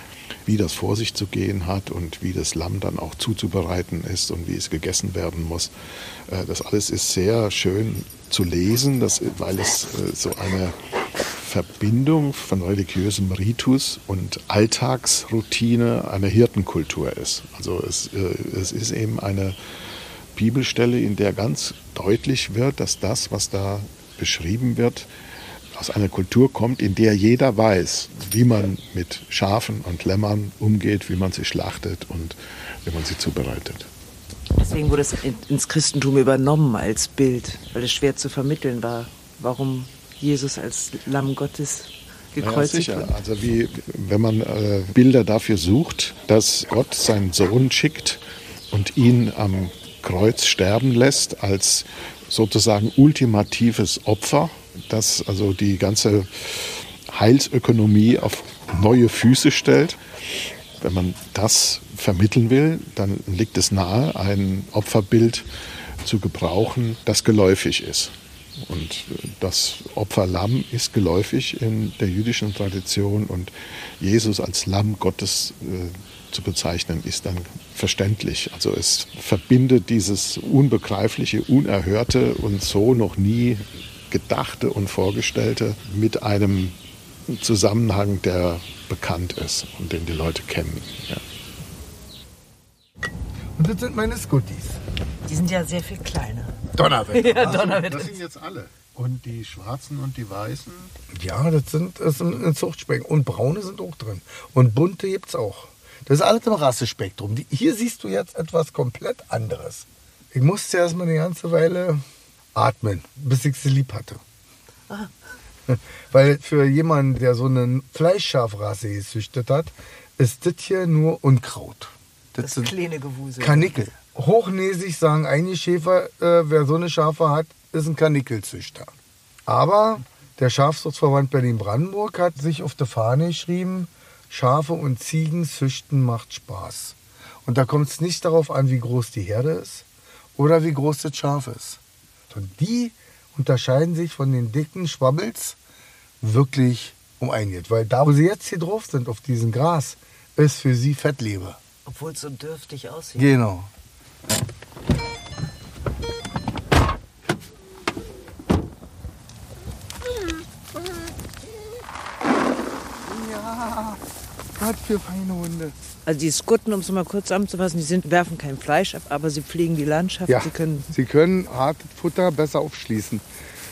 wie das vor sich zu gehen hat und wie das Lamm dann auch zuzubereiten ist und wie es gegessen werden muss. Äh, das alles ist sehr schön zu lesen, das, weil es äh, so eine Verbindung von religiösem Ritus und Alltagsroutine einer Hirtenkultur ist. Also es, äh, es ist eben eine Bibelstelle, in der ganz deutlich wird, dass das, was da beschrieben wird, aus einer Kultur kommt, in der jeder weiß, wie man mit Schafen und Lämmern umgeht, wie man sie schlachtet und wie man sie zubereitet. Deswegen wurde es ins Christentum übernommen als Bild, weil es schwer zu vermitteln war, warum Jesus als Lamm Gottes gekreuzigt ja, wurde. sicher. Also wie, wenn man äh, Bilder dafür sucht, dass Gott seinen Sohn schickt und ihn am Kreuz sterben lässt als sozusagen ultimatives Opfer, das also die ganze Heilsökonomie auf neue Füße stellt. Wenn man das vermitteln will, dann liegt es nahe, ein Opferbild zu gebrauchen, das geläufig ist. Und das Opferlamm ist geläufig in der jüdischen Tradition und Jesus als Lamm Gottes äh, zu bezeichnen, ist dann verständlich. Also es verbindet dieses Unbegreifliche, Unerhörte und so noch nie Gedachte und Vorgestellte mit einem Zusammenhang, der bekannt ist und den die Leute kennen. Ja. Und das sind meine Scooties. Die sind ja sehr viel kleiner. Donnerwetter. Ja, Donnerwetter. Das sind jetzt alle. Und die schwarzen und die weißen? Ja, das sind, das sind ein Zuchtspektrum. Und braune sind auch drin. Und bunte gibt es auch. Das ist alles im Rassespektrum. Die, hier siehst du jetzt etwas komplett anderes. Ich musste erstmal eine ganze Weile atmen, bis ich sie lieb hatte. Weil für jemanden, der so eine Fleischschafrasse gezüchtet hat, ist das hier nur Unkraut. Das sind kleine Gewusel. Kanickel. Hochnäsig sagen einige Schäfer, äh, wer so eine Schafe hat, ist ein Kanickelzüchter. Aber Der Schafzuchtverband Berlin-Brandenburg hat sich auf die Fahne geschrieben, Schafe und Ziegen züchten macht Spaß. Und da kommt es nicht darauf an, wie groß die Herde ist oder wie groß das Schaf ist. Und die unterscheiden sich von den dicken Schwabbels wirklich um einiges. Weil da, wo sie jetzt hier drauf sind, auf diesem Gras, ist für sie Fettleber. Obwohl es so dürftig aussieht. Genau. Was für feine Hunde. Also die Skutten, um es mal kurz zusammenzufassen, die sind, werfen kein Fleisch ab, aber sie pflegen die Landschaft. Ja, Sie können sie können hartes Futter besser aufschließen.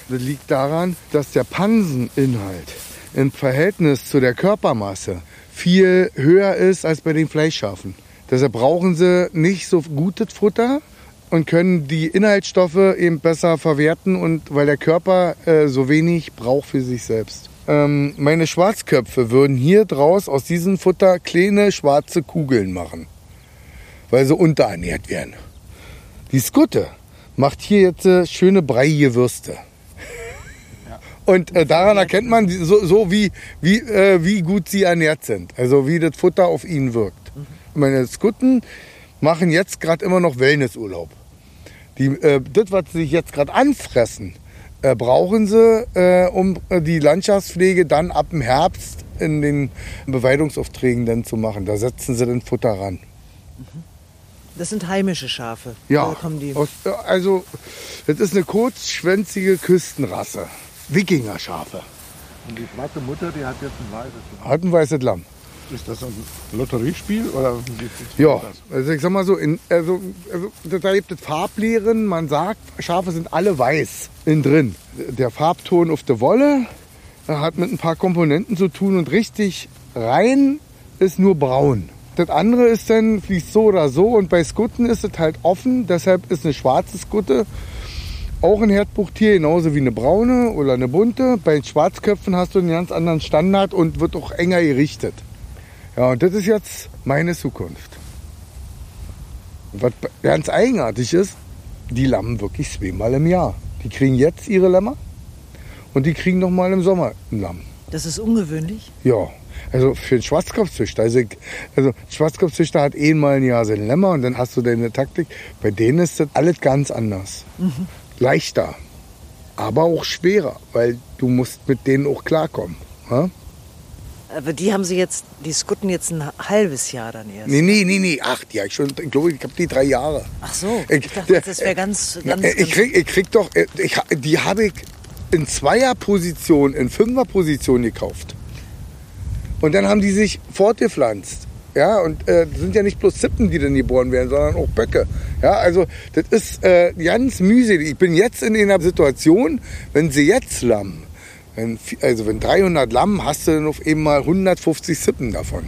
Das liegt daran, dass der Panseninhalt im Verhältnis zu der Körpermasse viel höher ist als bei den Fleischschafen. Deshalb brauchen sie nicht so gutes Futter und können die Inhaltsstoffe eben besser verwerten und weil der Körper äh, so wenig braucht für sich selbst. Ähm, meine Schwarzköpfe würden hier draus aus diesem Futter kleine schwarze Kugeln machen, weil sie unterernährt werden. Die Skutte macht hier jetzt äh, schöne breiige Würste. Und äh, daran erkennt man so, so wie, wie, äh, wie gut sie ernährt sind. Also wie das Futter auf ihnen wirkt. Meine Skutten machen jetzt gerade immer noch Wellnessurlaub. Die, äh, das, was sie sich jetzt gerade anfressen, äh, brauchen sie, äh, um äh, die Landschaftspflege dann ab dem Herbst in den Beweidungsaufträgen dann zu machen. Da setzen sie dann Futter ran. Das sind heimische Schafe. Ja, Da kommen die. aus, äh, also das ist eine kurzschwänzige Küstenrasse. Wikingerschafe. Und die platte Mutter, die hat jetzt ein weißes Lamm. Hat ein weißes Lamm. Ist das ein Lotteriespiel oder Ja, das? also ich sag mal so, in, also, also da gibt es Farblehren. Man sagt, Schafe sind alle weiß innen drin. Der Farbton auf der Wolle äh, hat mit ein paar Komponenten zu tun und richtig rein ist nur braun. Das andere ist dann, fließt so oder so und bei Skutten ist es halt offen, deshalb ist eine schwarze Skutte auch ein Herdbuchtier, genauso wie eine braune oder eine bunte. Bei den Schwarzköpfen hast du einen ganz anderen Standard und wird auch enger gerichtet. Ja, und das ist jetzt meine Zukunft. Und was ganz eigenartig ist, die lammen wirklich zweimal im Jahr. Die kriegen jetzt ihre Lämmer und die kriegen noch mal im Sommer ein Lamm. Das ist ungewöhnlich. Ja, also für den Schwarzkopfzüchter. Also, also ein Schwarzkopfzüchter hat einmal im Jahr seinen Lämmer und dann hast du deine Taktik. Bei denen ist das alles ganz anders. Leichter, aber auch schwerer, weil du musst mit denen auch klarkommen. Ja? Aber die haben sie jetzt, die Skutten jetzt ein halbes Jahr dann erst. Nee, nee, nee, nee. Ach, die hab ich schon, ich glaube, ich habe die drei Jahre. Ach so, Ich- ich dachte, das wäre ganz, Ja, ganz, äh, ich, ganz krieg, ich krieg doch, äh, ich, die habe ich in Zweierposition, in Fünferposition gekauft. Und dann haben die sich fortgepflanzt. Ja, und äh, das sind ja nicht bloß Zippen, die dann geboren werden, sondern auch Böcke. Ja, also das ist äh, ganz mühselig. Ich bin jetzt in einer Situation, wenn sie jetzt lammen, wenn, also wenn 300 Lamm, hast du dann auf eben mal 150 Zippen davon.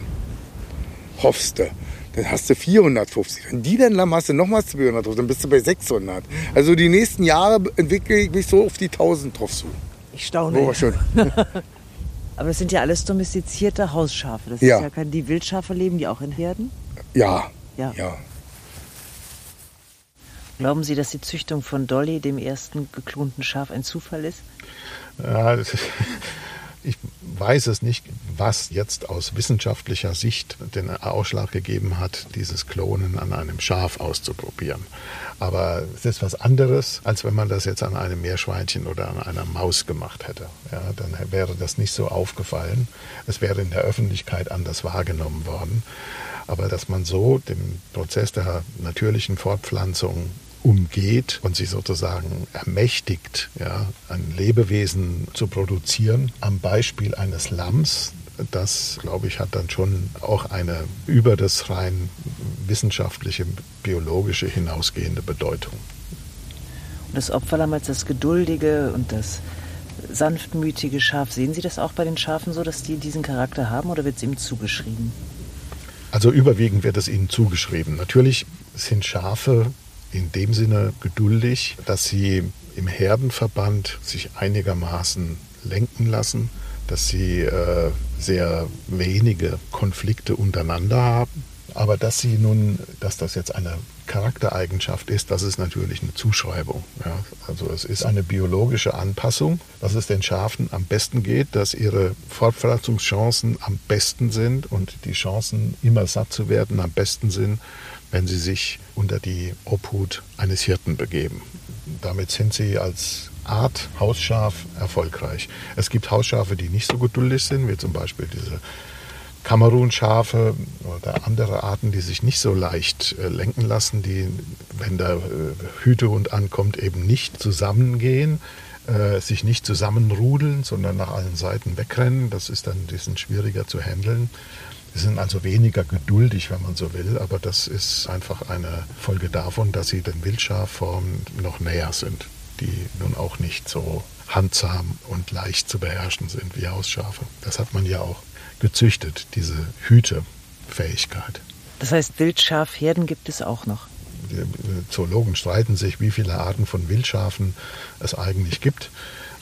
Hoffst du. Dann hast du 450. Wenn die dann Lamm hast du nochmal 200 drauf, dann bist du bei 600. Also die nächsten Jahre entwickle ich mich so auf die 1000 drauf zu. ich staune. Oh, schon. Aber das sind ja alles domestizierte Hausschafe. Das Ja. ist ja kein, die Wildschafe leben die auch in Herden. Ja, Ja. ja. Glauben Sie, dass die Züchtung von Dolly, dem ersten geklonten Schaf, ein Zufall ist? Ja, ich weiß es nicht, was jetzt aus wissenschaftlicher Sicht den Ausschlag gegeben hat, dieses Klonen an einem Schaf auszuprobieren. Aber es ist was anderes, als wenn man das jetzt an einem Meerschweinchen oder an einer Maus gemacht hätte. Ja, dann wäre das nicht so aufgefallen. Es wäre in der Öffentlichkeit anders wahrgenommen worden. Aber dass man so den Prozess der natürlichen Fortpflanzung umgeht und sich sozusagen ermächtigt, ja, ein Lebewesen zu produzieren, am Beispiel eines Lamms, das, glaube ich, hat dann schon auch eine über das rein wissenschaftliche, biologische hinausgehende Bedeutung. Und das Opferlamm als das geduldige und das sanftmütige Schaf, sehen Sie das auch bei den Schafen so, dass die diesen Charakter haben oder wird es ihm zugeschrieben? Also überwiegend wird es ihnen zugeschrieben. Natürlich sind Schafe in dem Sinne geduldig, dass sie im Herdenverband sich einigermaßen lenken lassen, dass sie äh, sehr wenige Konflikte untereinander haben. Aber dass sie nun, dass das jetzt eine Charaktereigenschaft ist, das ist natürlich eine Zuschreibung. Ja. Also es ist eine biologische Anpassung, dass es den Schafen am besten geht, dass ihre Fortpflanzungschancen am besten sind und die Chancen, immer satt zu werden, am besten sind, wenn sie sich unter die Obhut eines Hirten begeben. Damit sind sie als Art Hausschaf erfolgreich. Es gibt Hausschafe, die nicht so geduldig sind, wie zum Beispiel diese Kamerunschafe oder andere Arten, die sich nicht so leicht äh, lenken lassen, die, wenn der äh, Hütehund ankommt, eben nicht zusammengehen, äh, sich nicht zusammenrudeln, sondern nach allen Seiten wegrennen. Das ist dann die sind schwieriger zu handeln. Sie sind also weniger geduldig, wenn man so will, aber das ist einfach eine Folge davon, dass sie den Wildschafformen noch näher sind, die nun auch nicht so handsam und leicht zu beherrschen sind wie Hausschafe. Das hat man ja auch gezüchtet, diese Hütefähigkeit. Das heißt, Wildschafherden gibt es auch noch? Die Zoologen streiten sich, wie viele Arten von Wildschafen es eigentlich gibt.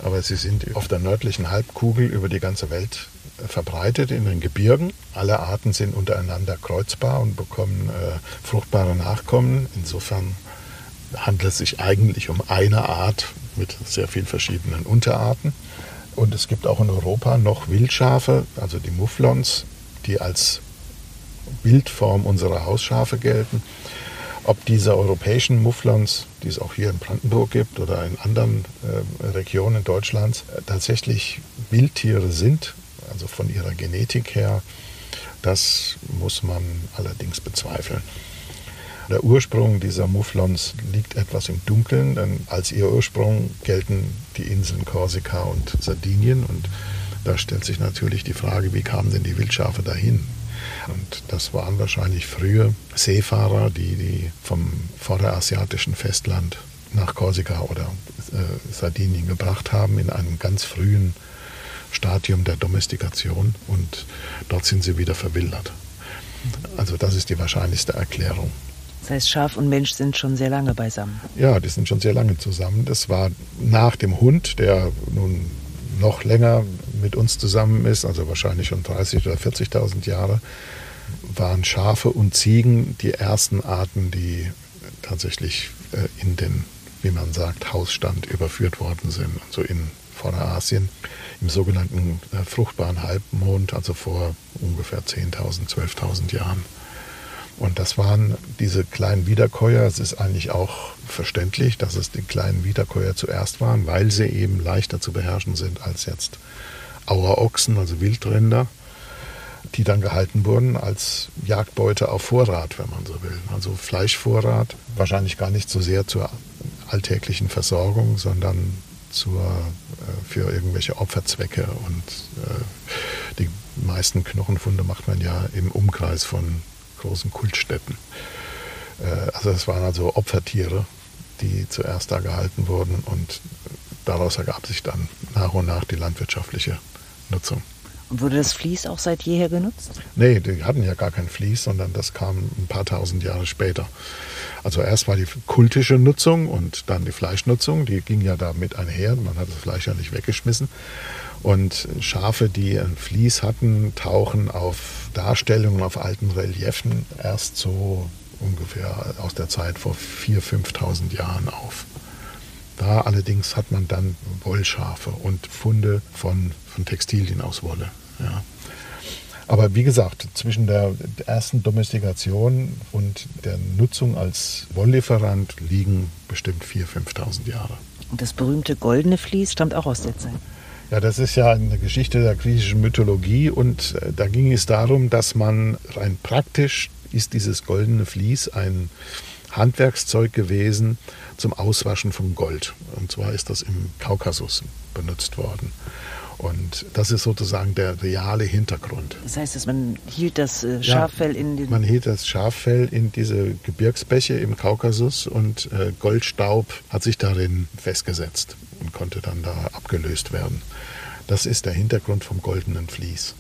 Aber sie sind auf der nördlichen Halbkugel über die ganze Welt verbreitet in den Gebirgen. Alle Arten sind untereinander kreuzbar und bekommen äh, fruchtbare Nachkommen. Insofern handelt es sich eigentlich um eine Art mit sehr vielen verschiedenen Unterarten. Und es gibt auch in Europa noch Wildschafe, also die Mufflons, die als Wildform unserer Hausschafe gelten. Ob diese europäischen Mufflons, die es auch hier in Brandenburg gibt oder in anderen äh, Regionen Deutschlands, äh, tatsächlich Wildtiere sind, also von ihrer Genetik her, das muss man allerdings bezweifeln. Der Ursprung dieser Mufflons liegt etwas im Dunkeln, denn als ihr Ursprung gelten die Inseln Korsika und Sardinien und da stellt sich natürlich die Frage, wie kamen denn die Wildschafe dahin? Und das waren wahrscheinlich frühe Seefahrer, die, die vom vorderasiatischen Festland nach Korsika oder äh, Sardinien gebracht haben in einem ganz frühen Stadium der Domestikation und dort sind sie wieder verwildert. Also das ist die wahrscheinlichste Erklärung. Das heißt, Schaf und Mensch sind schon sehr lange beisammen. Ja, die sind schon sehr lange zusammen. Das war nach dem Hund, der nun noch länger mit uns zusammen ist, also wahrscheinlich schon 30.000 oder 40.000 Jahre, waren Schafe und Ziegen die ersten Arten, die tatsächlich äh, in den, wie man sagt, Hausstand überführt worden sind, also in Vorderasien, im sogenannten äh, fruchtbaren Halbmond, also vor ungefähr 10.000, 12.000 Jahren. Und das waren diese kleinen Wiederkäuer. Es ist eigentlich auch verständlich, dass es die kleinen Wiederkäuer zuerst waren, weil sie eben leichter zu beherrschen sind als jetzt Auerochsen, also Wildrinder, die dann gehalten wurden als Jagdbeute auf Vorrat, wenn man so will. Also Fleischvorrat, wahrscheinlich gar nicht so sehr zur alltäglichen Versorgung, sondern zur, äh, für irgendwelche Opferzwecke. Und äh, die meisten Knochenfunde macht man ja im Umkreis von großen Kultstätten. Äh, also es waren also Opfertiere, die zuerst da gehalten wurden und daraus ergab sich dann nach und nach die landwirtschaftliche Nutzung. Und wurde das Vlies auch seit jeher genutzt? Nee, die hatten ja gar kein Vlies, sondern das kam ein paar tausend Jahre später. Also erst war die kultische Nutzung und dann die Fleischnutzung, die ging ja damit einher. Man hat das Fleisch ja nicht weggeschmissen. Und Schafe, die ein Vlies hatten, tauchen auf Darstellungen auf alten Reliefen erst so ungefähr aus der Zeit vor 4.000, 5.000 Jahren auf. Da allerdings hat man dann Wollschafe und Funde von, von Textilien aus Wolle. Ja. Aber wie gesagt, zwischen der ersten Domestikation und der Nutzung als Wolllieferant liegen bestimmt 4.000, 5.000 Jahre. Und das berühmte goldene Vlies stammt auch aus der Zeit. Ja, das ist ja eine Geschichte der griechischen Mythologie und äh, da ging es darum, dass man rein praktisch ist dieses goldene Vlies ein Handwerkszeug gewesen zum Auswaschen von Gold. Und zwar ist das im Kaukasus benutzt worden. Und das ist sozusagen der reale Hintergrund. Das heißt, dass man hielt das äh, Schaffell ja, in den. Man hielt das Schaffell in diese Gebirgsbäche im Kaukasus und äh, Goldstaub hat sich darin festgesetzt und konnte dann da abgelöst werden. Das ist der Hintergrund vom goldenen Vlies.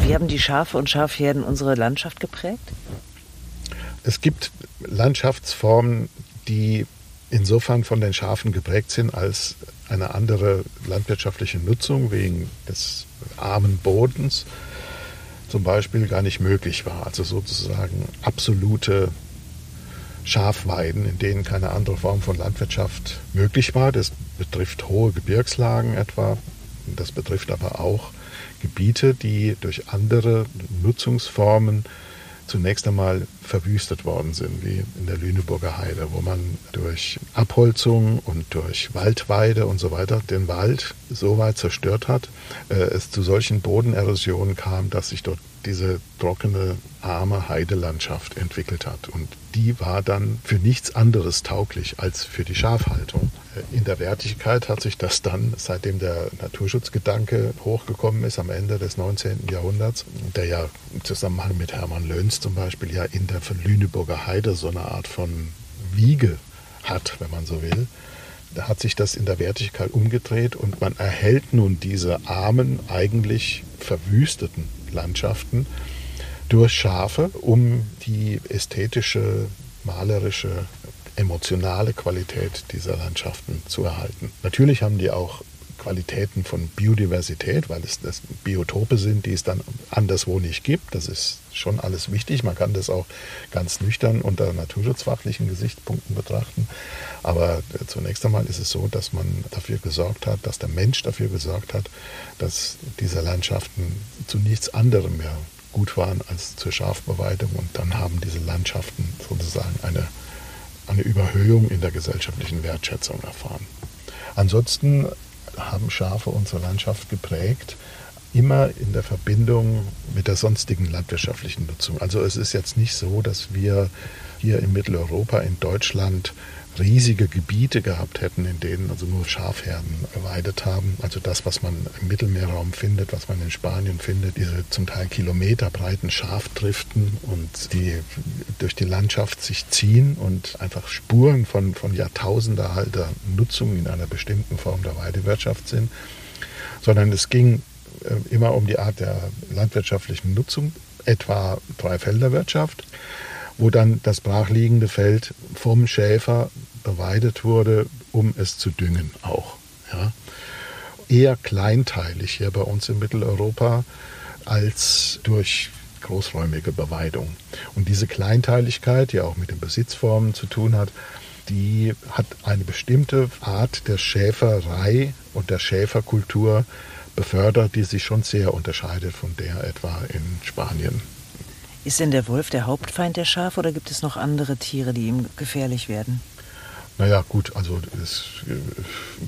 Wie haben die Schafe und Schafherden unsere Landschaft geprägt? Es gibt Landschaftsformen, die insofern von den Schafen geprägt sind, als eine andere landwirtschaftliche Nutzung wegen des armen Bodens zum Beispiel gar nicht möglich war. Also sozusagen absolute Schafweiden, in denen keine andere Form von Landwirtschaft möglich war. Das betrifft hohe Gebirgslagen etwa. Das betrifft aber auch Gebiete, die durch andere Nutzungsformen zunächst einmal verwüstet worden sind, wie in der Lüneburger Heide, wo man durch Abholzung und durch Waldweide und so weiter den Wald so weit zerstört hat, äh, es zu solchen Bodenerosionen kam, dass sich dort diese trockene, arme Heidelandschaft entwickelt hat. Und die war dann für nichts anderes tauglich als für die Schafhaltung. In der Wertigkeit hat sich das dann, seitdem der Naturschutzgedanke hochgekommen ist, am Ende des 19. Jahrhunderts, der ja im Zusammenhang mit Hermann Löns zum Beispiel ja in der Lüneburger Heide so eine Art von Wiege hat, wenn man so will, da hat sich das in der Wertigkeit umgedreht und man erhält nun diese armen, eigentlich verwüsteten Landschaften durch Schafe, um die ästhetische, malerische, emotionale Qualität dieser Landschaften zu erhalten. Natürlich haben die auch Qualitäten von Biodiversität, weil es das Biotope sind, die es dann anderswo nicht gibt. Das ist schon alles wichtig. Man kann das auch ganz nüchtern unter naturschutzfachlichen Gesichtspunkten betrachten. Aber äh, zunächst einmal ist es so, dass man dafür gesorgt hat, dass der Mensch dafür gesorgt hat, dass diese Landschaften zu nichts anderem mehr gut waren als zur Schafbeweidung. Und dann haben diese Landschaften sozusagen eine, eine Überhöhung in der gesellschaftlichen Wertschätzung erfahren. Ansonsten haben Schafe unsere Landschaft geprägt, immer in der Verbindung mit der sonstigen landwirtschaftlichen Nutzung. Also es ist jetzt nicht so, dass wir hier in Mitteleuropa, in Deutschland, riesige Gebiete gehabt hätten, in denen also nur Schafherden geweidet haben. Also das, was man im Mittelmeerraum findet, was man in Spanien findet, diese zum Teil kilometerbreiten Schafdriften und die durch die Landschaft sich ziehen und einfach Spuren von, von Jahrtausender alter Nutzung in einer bestimmten Form der Weidewirtschaft sind, sondern es ging äh, immer um die Art der landwirtschaftlichen Nutzung, etwa Dreifelderwirtschaft, wo dann das brachliegende Feld vom Schäfer beweidet wurde, um es zu düngen auch. Ja. Eher kleinteilig hier bei uns in Mitteleuropa als durch großräumige Beweidung. Und diese Kleinteiligkeit, die auch mit den Besitzformen zu tun hat, die hat eine bestimmte Art der Schäferei und der Schäferkultur befördert, die sich schon sehr unterscheidet von der etwa in Spanien. Ist denn der Wolf der Hauptfeind der Schafe oder gibt es noch andere Tiere, die ihm gefährlich werden? Naja, gut, also es äh,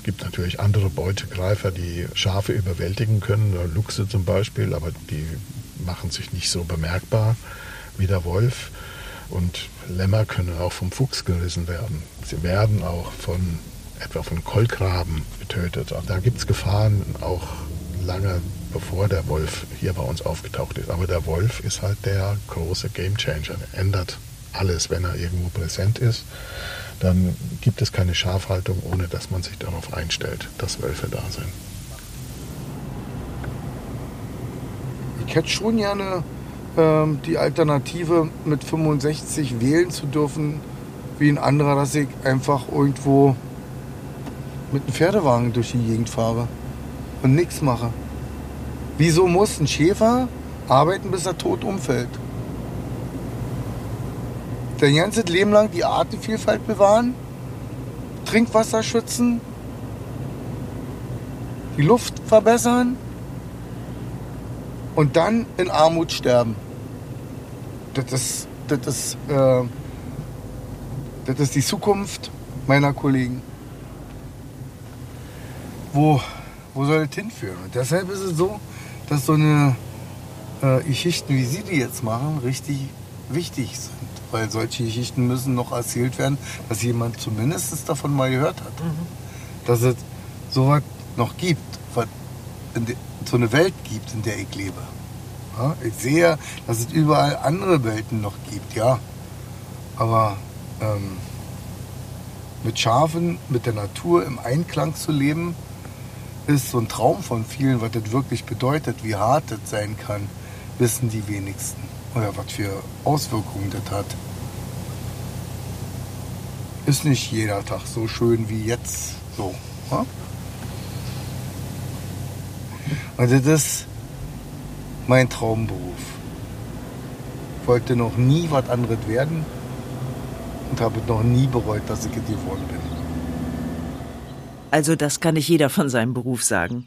gibt natürlich andere Beutegreifer, die Schafe überwältigen können, Luchse zum Beispiel, aber die machen sich nicht so bemerkbar wie der Wolf. Und Lämmer können auch vom Fuchs gerissen werden. Sie werden auch von etwa von Kolkraben getötet. Da gibt es Gefahren auch lange bevor der Wolf hier bei uns aufgetaucht ist. Aber der Wolf ist halt der große Gamechanger. Er ändert alles, wenn er irgendwo präsent ist. Dann gibt es keine Schafhaltung, ohne dass man sich darauf einstellt, dass Wölfe da sind. Ich hätte schon gerne ähm, die Alternative, mit 65 wählen zu dürfen, wie ein anderer, dass ich einfach irgendwo mit einem Pferdewagen durch die Gegend fahre und nichts mache. Wieso muss ein Schäfer arbeiten, bis er tot umfällt? Dein ganzes Leben lang die Artenvielfalt bewahren, Trinkwasser schützen, die Luft verbessern und dann in Armut sterben. Das ist, das ist, äh, das ist die Zukunft meiner Kollegen. Wo wo soll das hinführen? Und deshalb ist es so, dass so eine äh, Geschichten, wie Sie die jetzt machen, richtig wichtig sind. Weil solche Geschichten müssen noch erzählt werden, dass jemand zumindest davon mal gehört hat. Mhm. Dass es sowas noch gibt, was so eine Welt gibt, in der ich lebe. Ja, ich sehe, dass es überall andere Welten noch gibt, ja. Aber ähm, mit Schafen, mit der Natur im Einklang zu leben, ist so ein Traum von vielen, was das wirklich bedeutet, wie hart das sein kann, wissen die wenigsten. Oder was für Auswirkungen das hat. Ist nicht jeder Tag so schön wie jetzt so. Ja? Also das ist mein Traumberuf. Ich wollte noch nie was anderes werden. und habe noch nie bereut, dass ich es geworden bin. Also das kann nicht jeder von seinem Beruf sagen.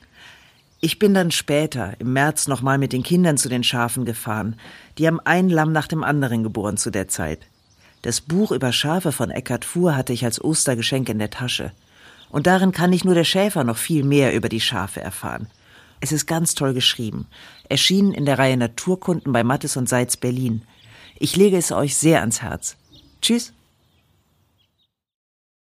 Ich bin dann später, im März, nochmal mit den Kindern zu den Schafen gefahren. Die haben ein Lamm nach dem anderen geboren zu der Zeit. Das Buch über Schafe von Eckhard Fuhr hatte ich als Ostergeschenk in der Tasche. Und darin kann nicht nur der Schäfer noch viel mehr über die Schafe erfahren. Es ist ganz toll geschrieben. Erschienen in der Reihe Naturkunden bei Mattes und Seitz Berlin. Ich lege es euch sehr ans Herz. Tschüss.